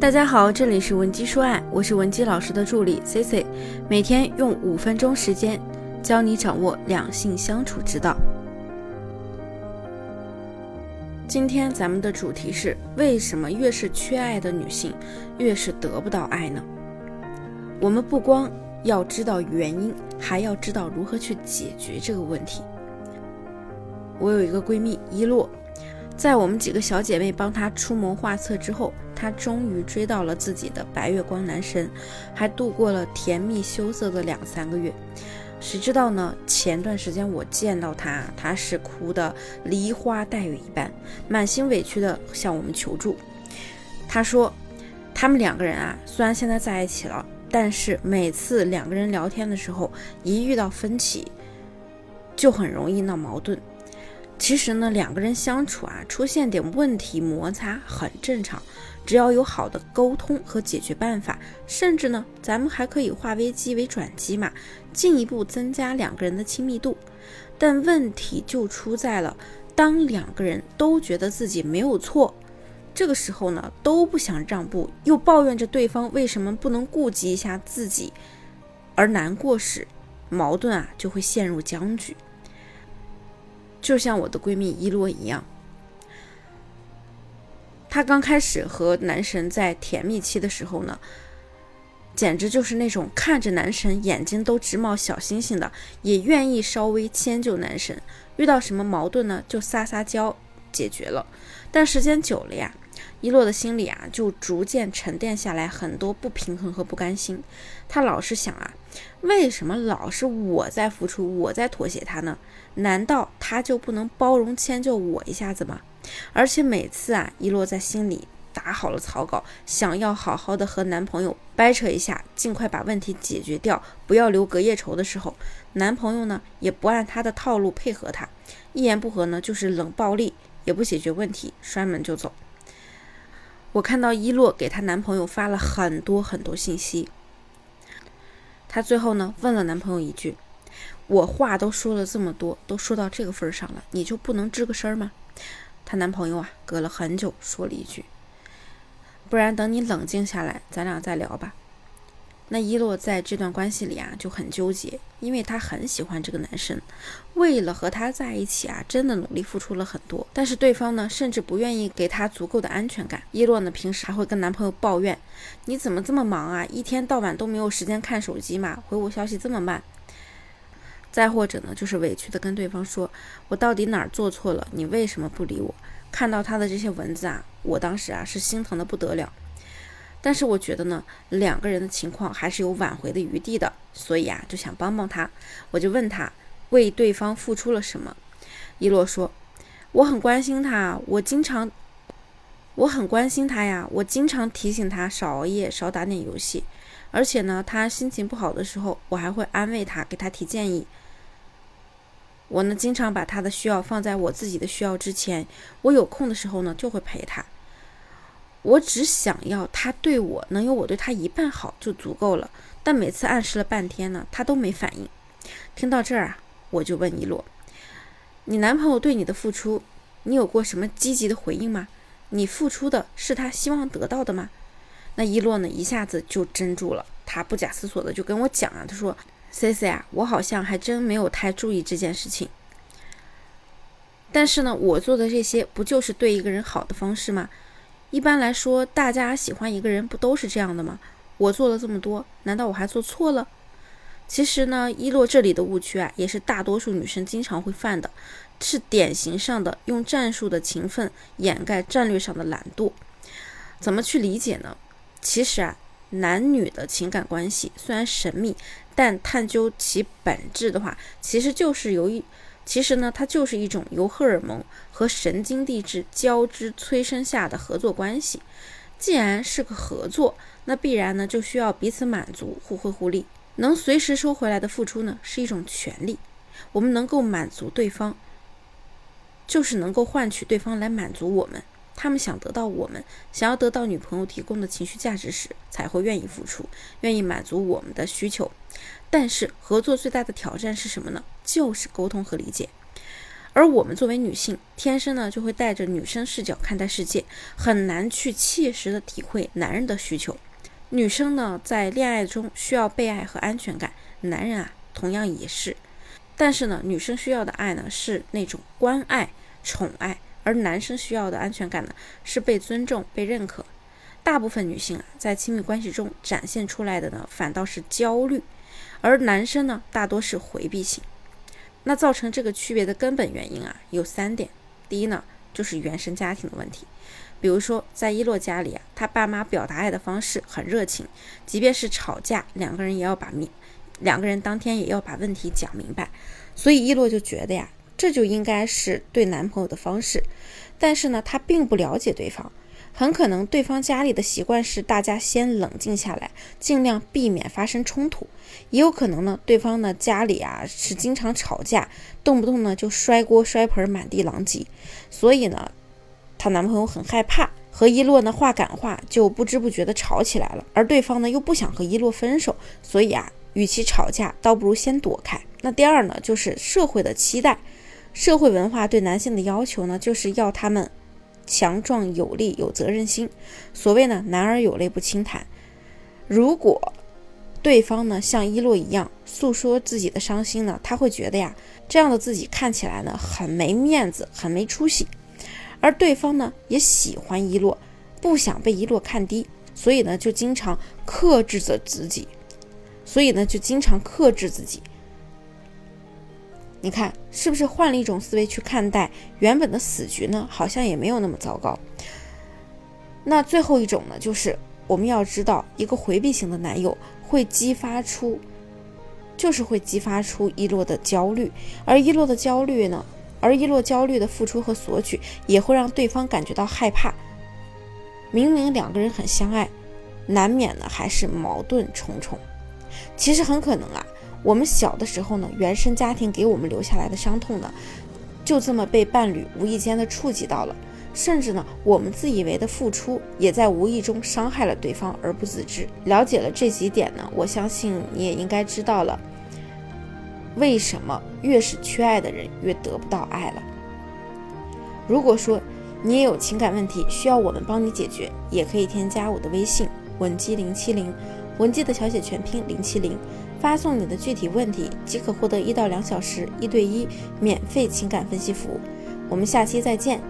大家好，这里是文姬说爱，我是文姬老师的助理 C C，每天用五分钟时间教你掌握两性相处之道。今天咱们的主题是：为什么越是缺爱的女性，越是得不到爱呢？我们不光要知道原因，还要知道如何去解决这个问题。我有一个闺蜜一洛。在我们几个小姐妹帮她出谋划策之后，她终于追到了自己的白月光男神，还度过了甜蜜羞涩的两三个月。谁知道呢？前段时间我见到她，她是哭的梨花带雨一般，满心委屈的向我们求助。她说，他们两个人啊，虽然现在在一起了，但是每次两个人聊天的时候，一遇到分歧，就很容易闹矛盾。其实呢，两个人相处啊，出现点问题摩擦很正常，只要有好的沟通和解决办法，甚至呢，咱们还可以化危机为转机嘛，进一步增加两个人的亲密度。但问题就出在了，当两个人都觉得自己没有错，这个时候呢，都不想让步，又抱怨着对方为什么不能顾及一下自己，而难过时，矛盾啊就会陷入僵局。就像我的闺蜜一洛一样，她刚开始和男神在甜蜜期的时候呢，简直就是那种看着男神眼睛都直冒小星星的，也愿意稍微迁就男神，遇到什么矛盾呢就撒撒娇解决了。但时间久了呀。一洛的心里啊，就逐渐沉淀下来很多不平衡和不甘心。他老是想啊，为什么老是我在付出，我在妥协他呢？难道他就不能包容迁就我一下子吗？而且每次啊，一洛在心里打好了草稿，想要好好的和男朋友掰扯一下，尽快把问题解决掉，不要留隔夜仇的时候，男朋友呢也不按他的套路配合他，一言不合呢就是冷暴力，也不解决问题，摔门就走。我看到伊洛给她男朋友发了很多很多信息，她最后呢问了男朋友一句：“我话都说了这么多，都说到这个份上了，你就不能吱个声吗？”她男朋友啊隔了很久说了一句：“不然等你冷静下来，咱俩再聊吧。”那伊洛在这段关系里啊就很纠结，因为她很喜欢这个男生，为了和他在一起啊，真的努力付出了很多。但是对方呢，甚至不愿意给她足够的安全感。伊洛呢，平时还会跟男朋友抱怨：“你怎么这么忙啊？一天到晚都没有时间看手机嘛？回我消息这么慢。”再或者呢，就是委屈的跟对方说：“我到底哪儿做错了？你为什么不理我？”看到他的这些文字啊，我当时啊是心疼的不得了。但是我觉得呢，两个人的情况还是有挽回的余地的，所以啊，就想帮帮他。我就问他为对方付出了什么。一洛说：“我很关心他，我经常，我很关心他呀，我经常提醒他少熬夜，少打点游戏。而且呢，他心情不好的时候，我还会安慰他，给他提建议。我呢，经常把他的需要放在我自己的需要之前。我有空的时候呢，就会陪他。”我只想要他对我能有我对他一半好就足够了，但每次暗示了半天呢，他都没反应。听到这儿啊，我就问一洛：“你男朋友对你的付出，你有过什么积极的回应吗？你付出的是他希望得到的吗？”那一洛呢，一下子就怔住了，他不假思索的就跟我讲啊，他说：“C C 啊，我好像还真没有太注意这件事情。但是呢，我做的这些不就是对一个人好的方式吗？”一般来说，大家喜欢一个人不都是这样的吗？我做了这么多，难道我还做错了？其实呢，伊洛这里的误区啊，也是大多数女生经常会犯的，是典型上的用战术的勤奋掩盖战略上的懒惰。怎么去理解呢？其实啊，男女的情感关系虽然神秘，但探究其本质的话，其实就是由于。其实呢，它就是一种由荷尔蒙和神经递质交织催生下的合作关系。既然是个合作，那必然呢就需要彼此满足，互惠互利。能随时收回来的付出呢，是一种权利。我们能够满足对方，就是能够换取对方来满足我们。他们想得到我们想要得到女朋友提供的情绪价值时，才会愿意付出，愿意满足我们的需求。但是合作最大的挑战是什么呢？就是沟通和理解。而我们作为女性，天生呢就会带着女生视角看待世界，很难去切实的体会男人的需求。女生呢在恋爱中需要被爱和安全感，男人啊同样也是。但是呢，女生需要的爱呢是那种关爱、宠爱，而男生需要的安全感呢是被尊重、被认可。大部分女性啊在亲密关系中展现出来的呢反倒是焦虑，而男生呢大多是回避型。那造成这个区别的根本原因啊，有三点。第一呢，就是原生家庭的问题。比如说，在一洛家里啊，他爸妈表达爱的方式很热情，即便是吵架，两个人也要把明，两个人当天也要把问题讲明白。所以一洛就觉得呀，这就应该是对男朋友的方式。但是呢，他并不了解对方。很可能对方家里的习惯是大家先冷静下来，尽量避免发生冲突。也有可能呢，对方呢家里啊是经常吵架，动不动呢就摔锅摔盆，满地狼藉。所以呢，她男朋友很害怕和一洛呢话赶话，就不知不觉的吵起来了。而对方呢又不想和一洛分手，所以啊，与其吵架，倒不如先躲开。那第二呢，就是社会的期待，社会文化对男性的要求呢，就是要他们。强壮有力，有责任心。所谓呢，男儿有泪不轻弹。如果对方呢像伊洛一样诉说自己的伤心呢，他会觉得呀，这样的自己看起来呢很没面子，很没出息。而对方呢也喜欢伊洛，不想被伊洛看低，所以呢就经常克制着自己，所以呢就经常克制自己。你看，是不是换了一种思维去看待原本的死局呢？好像也没有那么糟糕。那最后一种呢，就是我们要知道，一个回避型的男友会激发出，就是会激发出一洛的焦虑，而一洛的焦虑呢，而一洛焦虑的付出和索取，也会让对方感觉到害怕。明明两个人很相爱，难免呢还是矛盾重重。其实很可能啊。我们小的时候呢，原生家庭给我们留下来的伤痛呢，就这么被伴侣无意间的触及到了，甚至呢，我们自以为的付出也在无意中伤害了对方而不自知。了解了这几点呢，我相信你也应该知道了，为什么越是缺爱的人越得不到爱了。如果说你也有情感问题需要我们帮你解决，也可以添加我的微信文姬零七零，文姬的小写全拼零七零。发送你的具体问题，即可获得一到两小时一对一免费情感分析服务。我们下期再见。